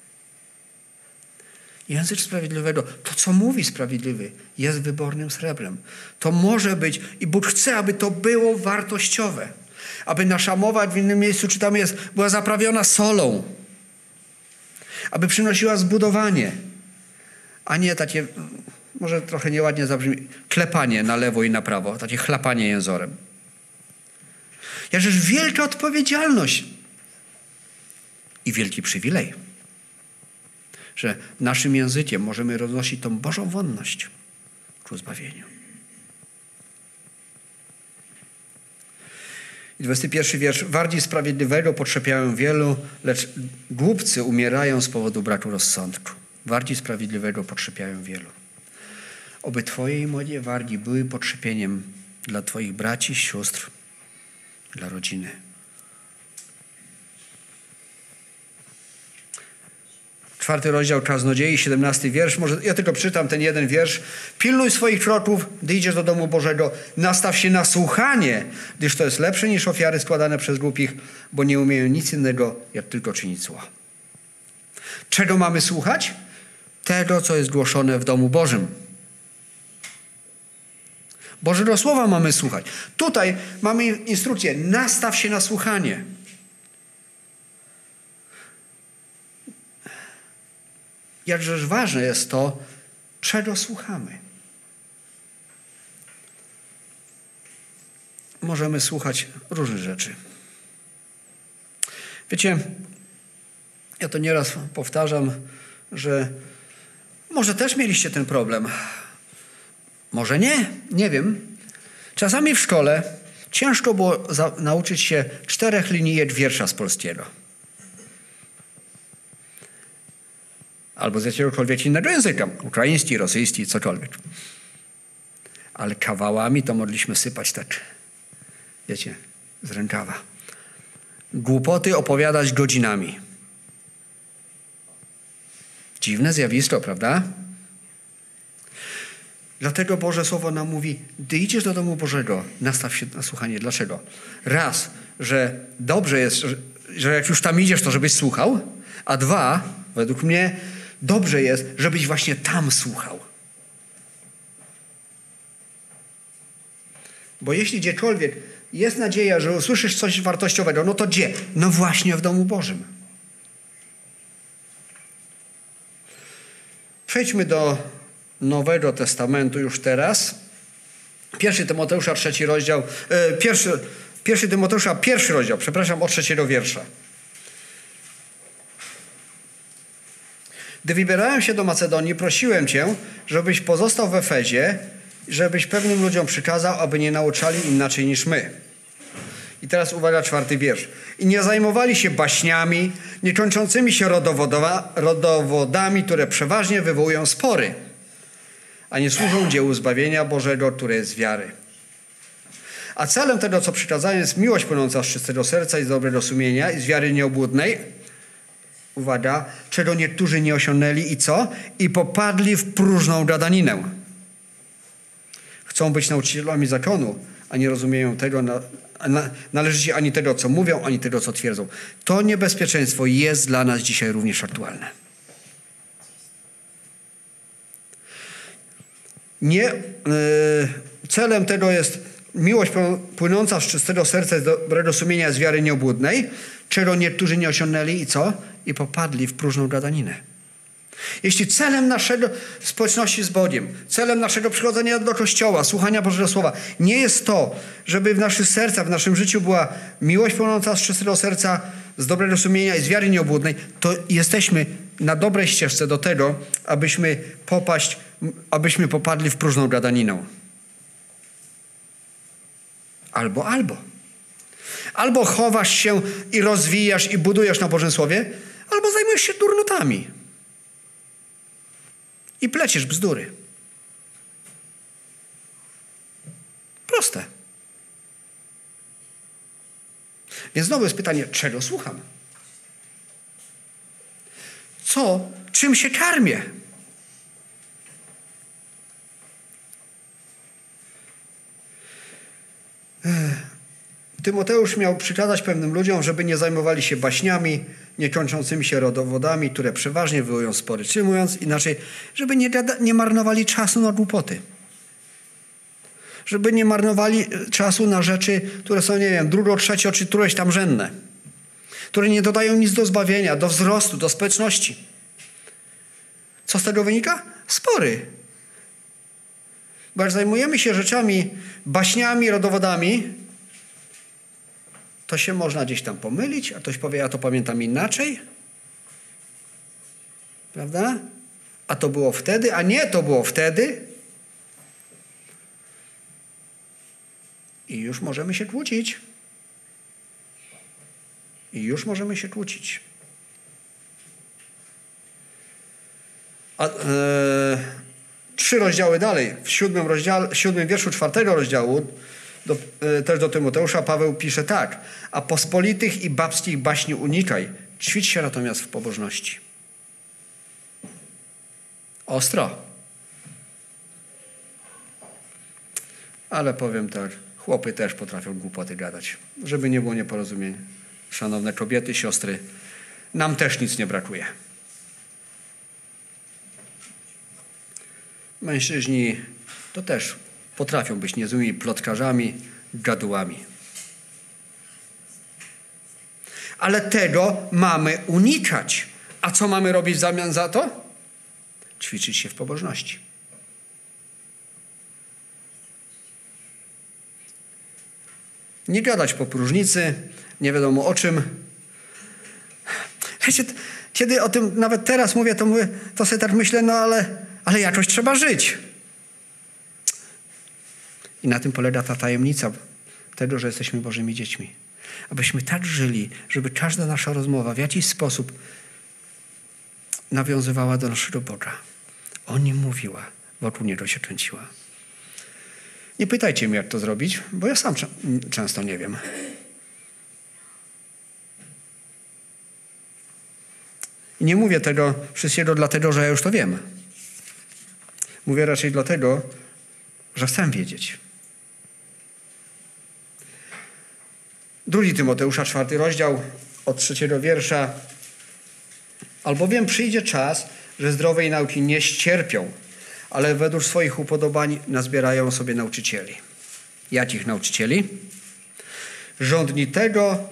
Język sprawiedliwego, to co mówi sprawiedliwy, jest wybornym srebrem. To może być i Bóg chce, aby to było wartościowe. Aby nasza mowa, w innym miejscu czytamy, jest, była zaprawiona solą. Aby przynosiła zbudowanie, a nie takie, może trochę nieładnie zabrzmi, klepanie na lewo i na prawo, takie chlapanie jęzorem. Jakżeż wielka odpowiedzialność i wielki przywilej, że naszym językiem możemy roznosić tą Bożą wonność ku zbawieniu. I 21 wiersz. Wardzi sprawiedliwego potrzepiają wielu, lecz głupcy umierają z powodu braku rozsądku. Wardzi sprawiedliwego potrzepiają wielu. Oby Twoje i moje wargi były potrzepieniem dla Twoich braci, sióstr, dla rodziny. Czwarty rozdział Kaznodziei, 17 wiersz. Może ja tylko czytam ten jeden wiersz. Pilnuj swoich kroków, gdy idziesz do domu Bożego. Nastaw się na słuchanie, gdyż to jest lepsze niż ofiary składane przez głupich, bo nie umieją nic innego, jak tylko czynić zła. Czego mamy słuchać? Tego, co jest głoszone w domu Bożym. Bożego Słowa mamy słuchać. Tutaj mamy instrukcję. Nastaw się na słuchanie. jakżeż ważne jest to, czego słuchamy. Możemy słuchać różnych rzeczy. Wiecie, ja to nieraz powtarzam, że może też mieliście ten problem. Może nie, nie wiem. Czasami w szkole ciężko było nauczyć się czterech linijek wiersza z polskiego. albo z jakiegokolwiek innego języka, ukraiński, rosyjski, cokolwiek. Ale kawałami to mogliśmy sypać tak, wiecie, z rękawa. Głupoty opowiadać godzinami. Dziwne zjawisko, prawda? Dlatego Boże Słowo nam mówi, gdy idziesz do domu Bożego, nastaw się na słuchanie. Dlaczego? Raz, że dobrze jest, że, jak już tam idziesz, to żebyś słuchał, a dwa, według mnie, dobrze jest, żebyś właśnie tam słuchał. Bo jeśli gdziekolwiek jest nadzieja, że usłyszysz coś wartościowego, no to gdzie? No właśnie w domu Bożym. Przejdźmy do Nowego Testamentu już teraz. Pierwszy Tymoteusza, trzeci rozdział, e, pierwszy, pierwszy Tymoteusza, pierwszy rozdział, przepraszam, od trzeciego wiersza. Gdy wybierałem się do Macedonii, prosiłem Cię, żebyś pozostał w Efezie, żebyś pewnym ludziom przykazał, aby nie nauczali inaczej niż my. I teraz uwaga, czwarty wiersz. I nie zajmowali się baśniami, niekończącymi się rodowodami, które przeważnie wywołują spory, a nie służą dziełu zbawienia Bożego, które jest wiary. A celem tego, co przykazałem, jest miłość płynąca z czystego serca i z dobrego sumienia i z wiary nieobłudnej, uwaga, czego niektórzy nie osiągnęli i co? I popadli w próżną gadaninę. Chcą być nauczycielami zakonu, a nie rozumieją tego, na, na, należycie ani tego, co mówią, ani tego, co twierdzą. To niebezpieczeństwo jest dla nas dzisiaj również aktualne. Nie, yy, celem tego jest miłość płynąca z czystego serca i dobrego sumienia z wiary nieobłudnej, czego niektórzy nie osiągnęli i co? I popadli w próżną gadaninę. Jeśli celem naszego społeczności z Bogiem, celem naszego przychodzenia do Kościoła, słuchania Bożego Słowa nie jest to, żeby w naszych sercach, w naszym życiu była miłość płynąca z czystego serca, z dobrego sumienia i z wiary nieobłudnej, to jesteśmy na dobrej ścieżce do tego, abyśmy popaść, abyśmy popadli w próżną gadaninę. Albo, albo. Albo chowasz się i rozwijasz i budujesz na Bożym Słowie, albo zajmujesz się durnotami i pleciesz bzdury. Proste. Więc znowu jest pytanie, czego słucham? Co, czym się karmię? Tymoteusz miał przykazać pewnym ludziom, żeby nie zajmowali się baśniami, niekończącymi się rodowodami, które przeważnie wywołują spory. Czyli mówiąc inaczej, żeby nie, nie marnowali czasu na głupoty. Żeby nie marnowali e, czasu na rzeczy, które są, nie wiem, drugo, trzecie czy któreś tam rzędne. Które nie dodają nic do zbawienia, do wzrostu, do społeczności. Co z tego wynika? Spory. Bo jak zajmujemy się rzeczami, baśniami, rodowodami, to się można gdzieś tam pomylić, a ktoś powie, ja to pamiętam inaczej. Prawda? A to było wtedy, a nie, to było wtedy. I już możemy się kłócić. I już możemy się kłócić. A, e, trzy rozdziały dalej, w siódmym, rozdziale, siódmym wierszu czwartego rozdziału do, e, też do Tymoteusza Paweł pisze tak. A pospolitych i babskich baśni unikaj. Ćwicz się natomiast w pobożności. Ostro. Ale powiem tak, chłopy też potrafią głupoty gadać, żeby nie było nieporozumień. Szanowne kobiety, siostry, nam też nic nie brakuje. Mężczyźni to też potrafią być niezłymi plotkarzami, gadułami. Ale tego mamy unikać. A co mamy robić w zamian za to? Ćwiczyć się w pobożności. Nie gadać po próżnicy, nie wiadomo o czym. Wiecie, kiedy o tym nawet teraz mówię, to, mówię, to sobie tak myślę, no ale, ale jakoś trzeba żyć. I na tym polega ta tajemnica tego, że jesteśmy Bożymi dziećmi. Abyśmy tak żyli, żeby każda nasza rozmowa w jakiś sposób nawiązywała do naszego Boga. O nim mówiła, wokół niego się kręciła. Nie pytajcie mnie, jak to zrobić, bo ja sam często nie wiem. I nie mówię tego wszystkiego dlatego, że ja już to wiem. Mówię raczej dlatego, że chcę wiedzieć. Drugi Tymoteusza, czwarty rozdział, od trzeciego wiersza. Albowiem przyjdzie czas, że zdrowej nauki nie ścierpią, ale według swoich upodobań nazbierają sobie nauczycieli. Jakich nauczycieli? Rządni tego,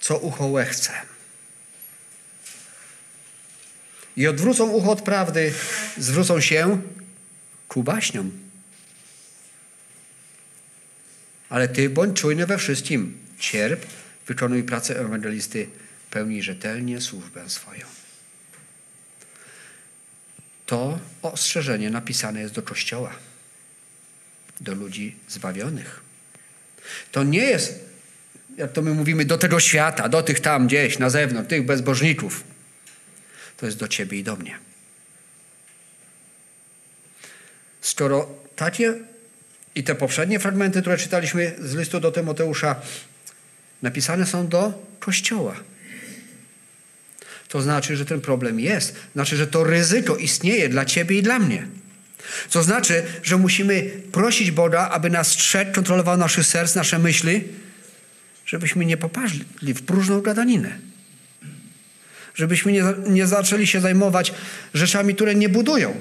co ucho łechce. I odwrócą ucho od prawdy, zwrócą się ku baśniom. Ale ty bądź czujny we wszystkim. Cierp, wykonuj pracę ewangelisty, pełnij rzetelnie służbę swoją. To ostrzeżenie napisane jest do Kościoła, do ludzi zbawionych. To nie jest, jak to my mówimy, do tego świata, do tych tam gdzieś na zewnątrz, tych bezbożników. To jest do ciebie i do mnie. Skoro takie i te poprzednie fragmenty, które czytaliśmy z listu do Tymoteusza, napisane są do Kościoła. To znaczy, że ten problem jest. Znaczy, że to ryzyko istnieje dla ciebie i dla mnie. To znaczy, że musimy prosić Boga, aby nas strzegł, kontrolował nasze serc, nasze myśli, żebyśmy nie poparzli w próżną gadaninę. Żebyśmy nie, nie zaczęli się zajmować rzeczami, które nie budują.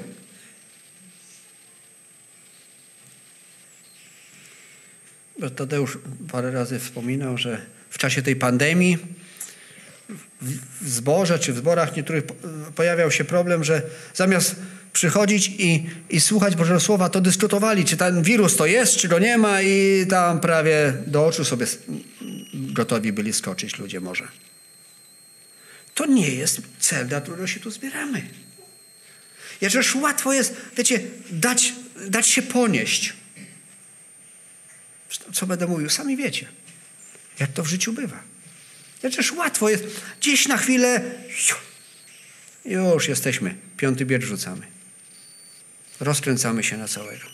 Tadeusz parę razy wspominał, że w czasie tej pandemii w zborze czy w zborach niektórych pojawiał się problem, że zamiast przychodzić i, i słuchać Bożego Słowa, to dyskutowali, czy ten wirus to jest, czy go nie ma i tam prawie do oczu sobie gotowi byli skoczyć ludzie może. To nie jest cel, dla którego się tu zbieramy. Jakżeż łatwo jest, wiecie, dać, dać się ponieść. Co będę mówił, sami wiecie, jak to w życiu bywa. Jakżeż łatwo jest, gdzieś na chwilę, już jesteśmy, piąty bieg rzucamy. Rozkręcamy się na całego.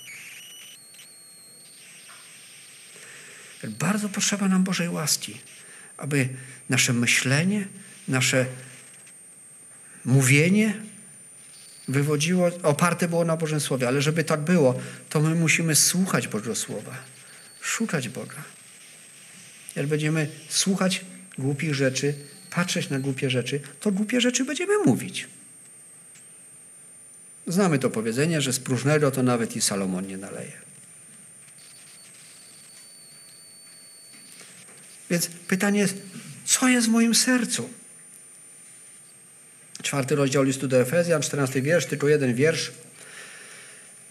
Bardzo potrzeba nam Bożej łaski, aby nasze myślenie, nasze mówienie wywodziło, oparte było na Bożym Słowie. Ale żeby tak było, to my musimy słuchać Bożego Słowa, szukać Boga. Jak będziemy słuchać głupich rzeczy, patrzeć na głupie rzeczy, to głupie rzeczy będziemy mówić. Znamy to powiedzenie, że z próżnego to nawet i Salomon nie naleje. Więc pytanie jest, co jest w moim sercu? Czwarty rozdział listu do Efezjan, czternasty wiersz, tylko jeden wiersz.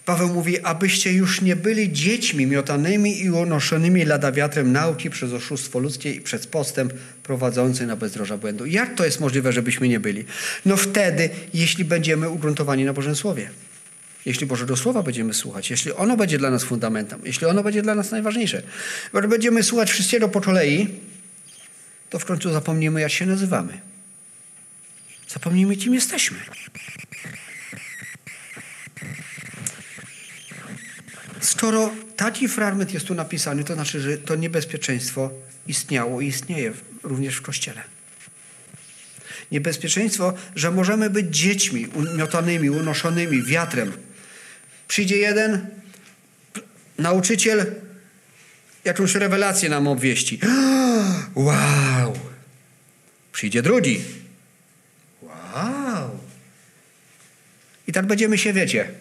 Paweł mówi, abyście już nie byli dziećmi miotanymi i unoszonymi lada wiatrem nauki przez oszustwo ludzkie i przez postęp prowadzący na bezdroża błędu. Jak to jest możliwe, żebyśmy nie byli? No wtedy, jeśli będziemy ugruntowani na Bożym Słowie. Jeśli Bożego Słowa będziemy słuchać, jeśli ono będzie dla nas fundamentem, jeśli ono będzie dla nas najważniejsze. Bo będziemy słuchać wszystkiego po kolei, to w końcu zapomnimy, jak się nazywamy. Zapomnijmy, kim jesteśmy. Skoro taki fragment jest tu napisany, to znaczy, że to niebezpieczeństwo istniało i istnieje również w Kościele. Niebezpieczeństwo, że możemy być dziećmi umiotanymi, unoszonymi wiatrem. Przyjdzie jeden nauczyciel, jakąś rewelację nam obwieści. Wow! Przyjdzie drugi. Wow! I tak będziemy się, wiecie,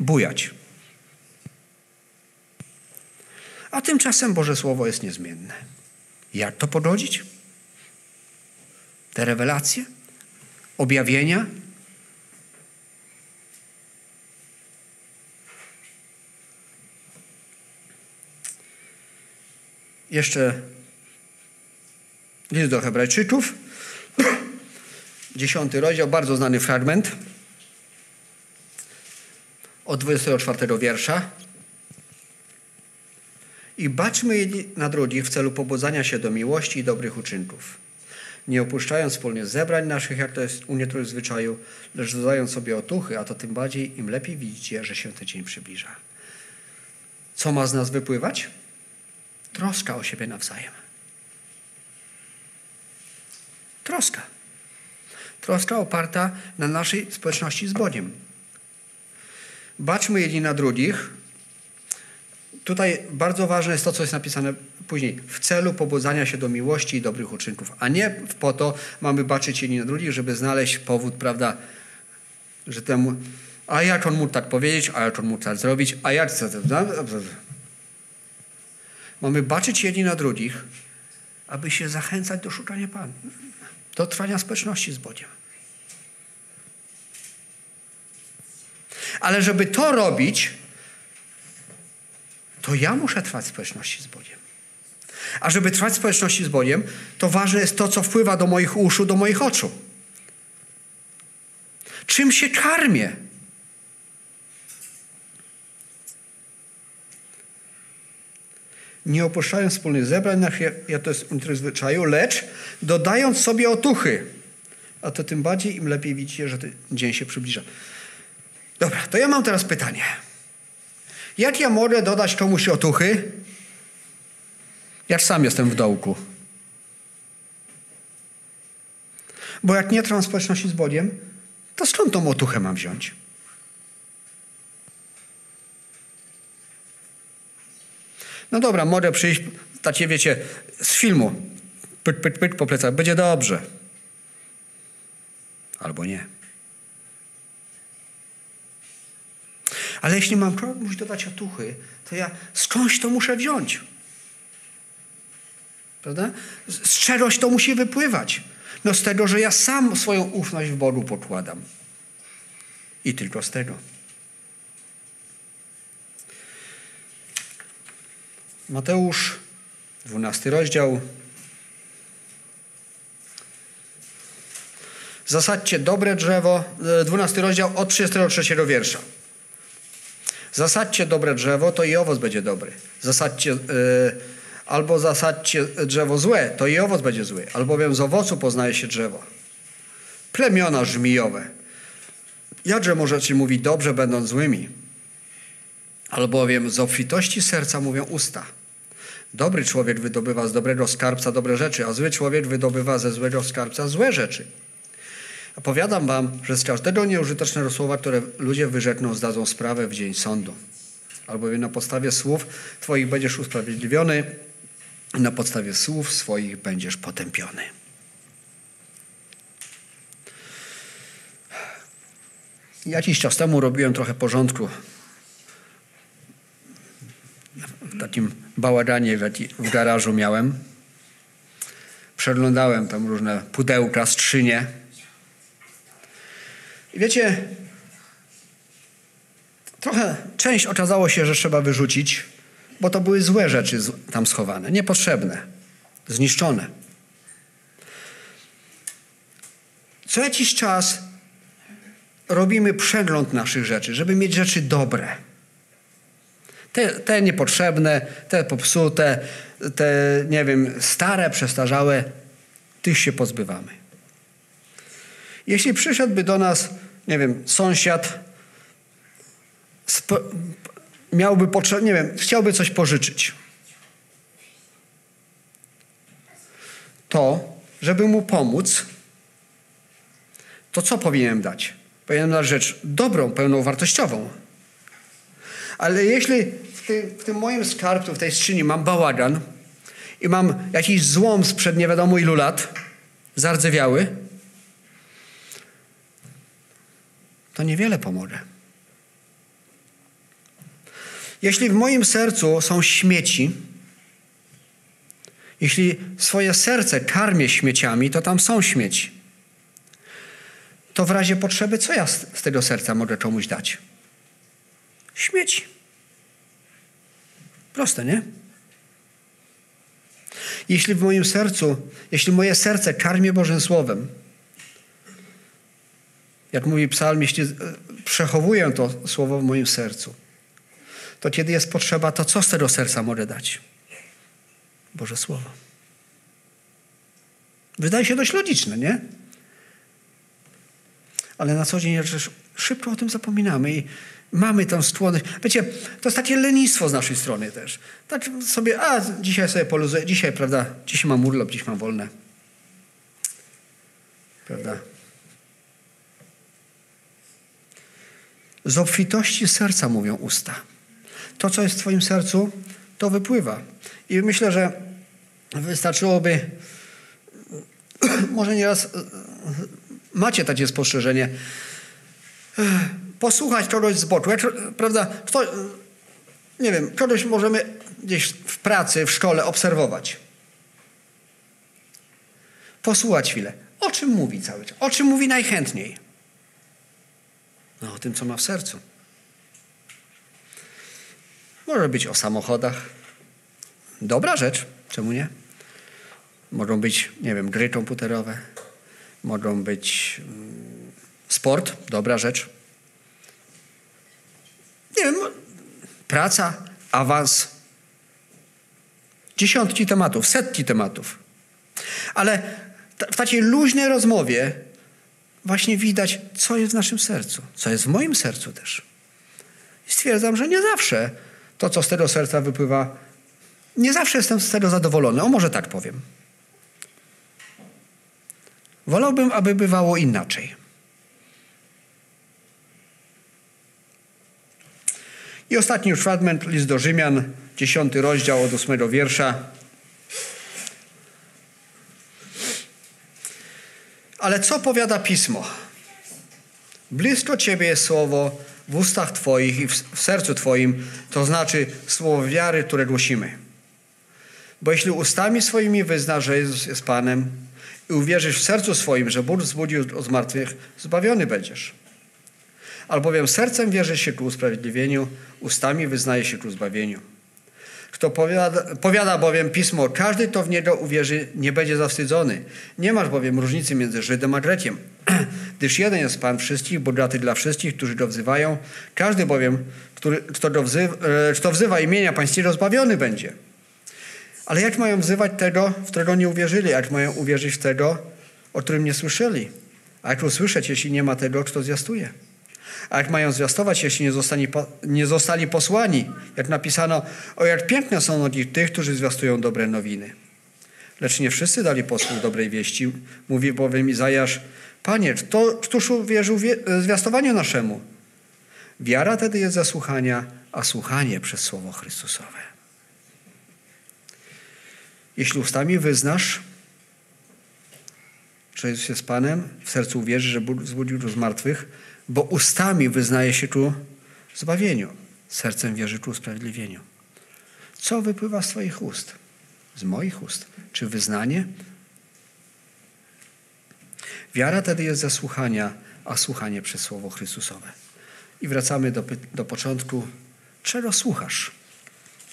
bujać. A tymczasem Boże Słowo jest niezmienne. Jak to pogodzić? Te rewelacje, objawienia. Jeszcze list do Hebrajczyków, dziesiąty rozdział, bardzo znany fragment od 24 wiersza. I baczmy jedni na drugich w celu pobudzania się do miłości i dobrych uczynków. Nie opuszczając wspólnie zebrań naszych, jak to jest u niektórych zwyczaju, lecz dodając sobie otuchy, a to tym bardziej, im lepiej widzicie, że się ten dzień przybliża. Co ma z nas wypływać? Troska o siebie nawzajem. Troska. Troska oparta na naszej społeczności z Bogiem. Baczmy jedni na drugich tutaj bardzo ważne jest to, co jest napisane później. W celu pobudzania się do miłości i dobrych uczynków. A nie po to mamy baczyć jedni na drugich, żeby znaleźć powód, prawda, że temu, a jak on mógł tak powiedzieć, a jak on mógł tak zrobić, a jak co to... Mamy baczyć jedni na drugich, aby się zachęcać do szukania Pana, do trwania społeczności z Bogiem. Ale żeby to robić, to ja muszę trwać w społeczności z Bogiem. A żeby trwać w społeczności z Bogiem, to ważne jest to, co wpływa do moich uszu, do moich oczu. Czym się karmię? Nie opuszczając wspólnych zebrań, ja to jest w zwyczaju, lecz dodając sobie otuchy. A to tym bardziej im lepiej widzicie, że ten dzień się przybliża. Dobra, to ja mam teraz pytanie. Jak ja mogę dodać komuś otuchy, jak sam jestem w dołku? Bo jak nie trwam społeczności z Bogiem, to skąd tą otuchę mam wziąć? No dobra, mogę przyjść, tacie wiecie, z filmu, pyk, pyk, pyk po plecach, będzie dobrze. Albo nie. Ale jeśli mam komuś dodać otuchy, to ja skądś to muszę wziąć. Prawda? Szczerość to musi wypływać. No z tego, że ja sam swoją ufność w Bogu pokładam. I tylko z tego. Mateusz, 12 rozdział. Zasadźcie dobre drzewo, 12 rozdział od 33 wiersza. Zasadźcie dobre drzewo, to i owoc będzie dobry. Zasadźcie, yy, albo zasadźcie drzewo złe, to i owoc będzie zły. Albowiem z owocu poznaje się drzewo. Plemiona żmijowe. Jakże możecie mówić dobrze, będąc złymi? Albowiem z obfitości serca mówią usta. Dobry człowiek wydobywa z dobrego skarbca dobre rzeczy, a zły człowiek wydobywa ze złego skarbca złe rzeczy. A powiadam wam, że z każdego nieużytecznego słowa, które ludzie wyrzekną, zdadzą sprawę w dzień sądu. Albowiem na podstawie słów Twoich będziesz usprawiedliwiony, na podstawie słów swoich będziesz potępiony. Jakiś czas temu robiłem trochę porządku w takim bałaganie w garażu miałem. Przeglądałem tam różne pudełka, strzynie. I wiecie, trochę część okazało się, że trzeba wyrzucić, bo to były złe rzeczy tam schowane, niepotrzebne, zniszczone. Co jakiś czas robimy przegląd naszych rzeczy, żeby mieć rzeczy dobre. Te, te niepotrzebne, te popsute, te, nie wiem, stare, przestarzałe, tych się pozbywamy. Jeśli przyszedłby do nas, nie wiem, sąsiad, miałby potrzebę, nie wiem, chciałby coś pożyczyć, to, żeby mu pomóc, to co powinienem dać? Powinienem dać rzecz dobrą, pełną wartościową. Ale jeśli w tym, w tym moim skarbcu, w tej skrzyni mam bałagan i mam jakiś złom sprzed nie wiadomo ilu lat, zardzewiały, to niewiele pomoże. Jeśli w moim sercu są śmieci, jeśli swoje serce karmię śmieciami, to tam są śmieci. To w razie potrzeby, co ja z tego serca mogę komuś dać? Śmieci. Proste, nie? Jeśli w moim sercu, jeśli moje serce karmię Bożym Słowem, jak mówi psalm, jeśli przechowuję to słowo w moim sercu, to kiedy jest potrzeba, to co z tego serca mogę dać? Boże Słowo. Wydaje się dość logiczne, nie? Ale na co dzień szybko o tym zapominamy i mamy tę skłonność. Wiecie, to jest takie lenistwo z naszej strony też. Tak sobie, a dzisiaj sobie poluzuję, dzisiaj, prawda, dzisiaj mam urlop, dziś mam wolne. Prawda? Z obfitości serca mówią usta. to, co jest w Twoim sercu, to wypływa. I myślę, że wystarczyłoby, może nieraz macie takie spostrzeżenie, posłuchać kogoś z boku. Jak, prawda? Kto, nie wiem, kogoś możemy gdzieś w pracy, w szkole obserwować. Posłuchać chwilę. O czym mówi cały czas? O czym mówi najchętniej? No o tym, co ma w sercu. Może być o samochodach. Dobra rzecz, czemu nie? Mogą być, nie wiem, gry komputerowe. Mogą być mm, sport, dobra rzecz. Nie wiem, praca, awans. Dziesiątki tematów, setki tematów. Ale w takiej luźnej rozmowie właśnie widać, co jest w naszym sercu, co jest w moim sercu też. I stwierdzam, że nie zawsze to, co z tego serca wypływa, nie zawsze jestem z tego zadowolony. O, może tak powiem. Wolałbym, aby bywało inaczej. I ostatni już fragment, list do Rzymian, dziesiąty rozdział od ósmego wiersza. Ale co powiada Pismo? Blisko Ciebie jest słowo w ustach Twoich i w sercu Twoim, to znaczy słowo wiary, które głosimy. Bo jeśli ustami swoimi wyznasz, że Jezus jest Panem i uwierzysz w sercu swoim, że Bóg wzbudził od zmartwych, zbawiony będziesz. Albowiem sercem wierzy się ku usprawiedliwieniu, ustami wyznaje się ku zbawieniu. Kto powiada, powiada bowiem pismo, każdy, kto w niego uwierzy, nie będzie zawstydzony. Nie masz bowiem różnicy między Żydem a Grekiem, gdyż jeden jest Pan wszystkich, bogaty dla wszystkich, którzy go wzywają. Każdy bowiem, który, kto, go wzywa, e, kto wzywa imienia Pańskiego, zbawiony będzie. Ale jak mają wzywać tego, w którego nie uwierzyli? Jak mają uwierzyć w tego, o którym nie słyszeli? A jak usłyszeć, jeśli nie ma tego, kto zwiastuje? A jak mają zwiastować, jeśli nie zostali, nie zostali posłani? Jak napisano, o jak piękne są nogi tych, którzy zwiastują dobre nowiny. Lecz nie wszyscy dali posłów dobrej wieści. Mówi bowiem Izajasz, Panie, kto, któż uwierzył zwiastowaniu naszemu? Wiara tedy jest za słuchania, a słuchanie przez Słowo Chrystusowe. Jeśli ustami wyznasz, że Jezus jest Panem, w sercu uwierzysz, że Bóg wzbudził z martwych, bo ustami wyznaje się ku zbawieniu, sercem wierzy ku usprawiedliwieniu. Co wypływa z Twoich ust? Z moich ust. Czy wyznanie? Wiara tedy jest ze słuchania, a słuchanie przez Słowo Chrystusowe. I wracamy do, do początku. Czego słuchasz?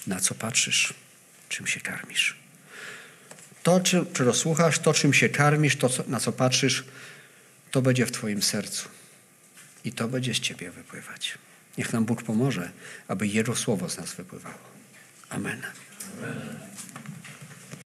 Na co patrzysz? Czym się karmisz? To, czego słuchasz, to, czym się karmisz, to, na co patrzysz, to będzie w Twoim sercu. I to będzie z Ciebie wypływać. Niech nam Bóg pomoże, aby Jego Słowo z nas wypływało. Amen. Amen.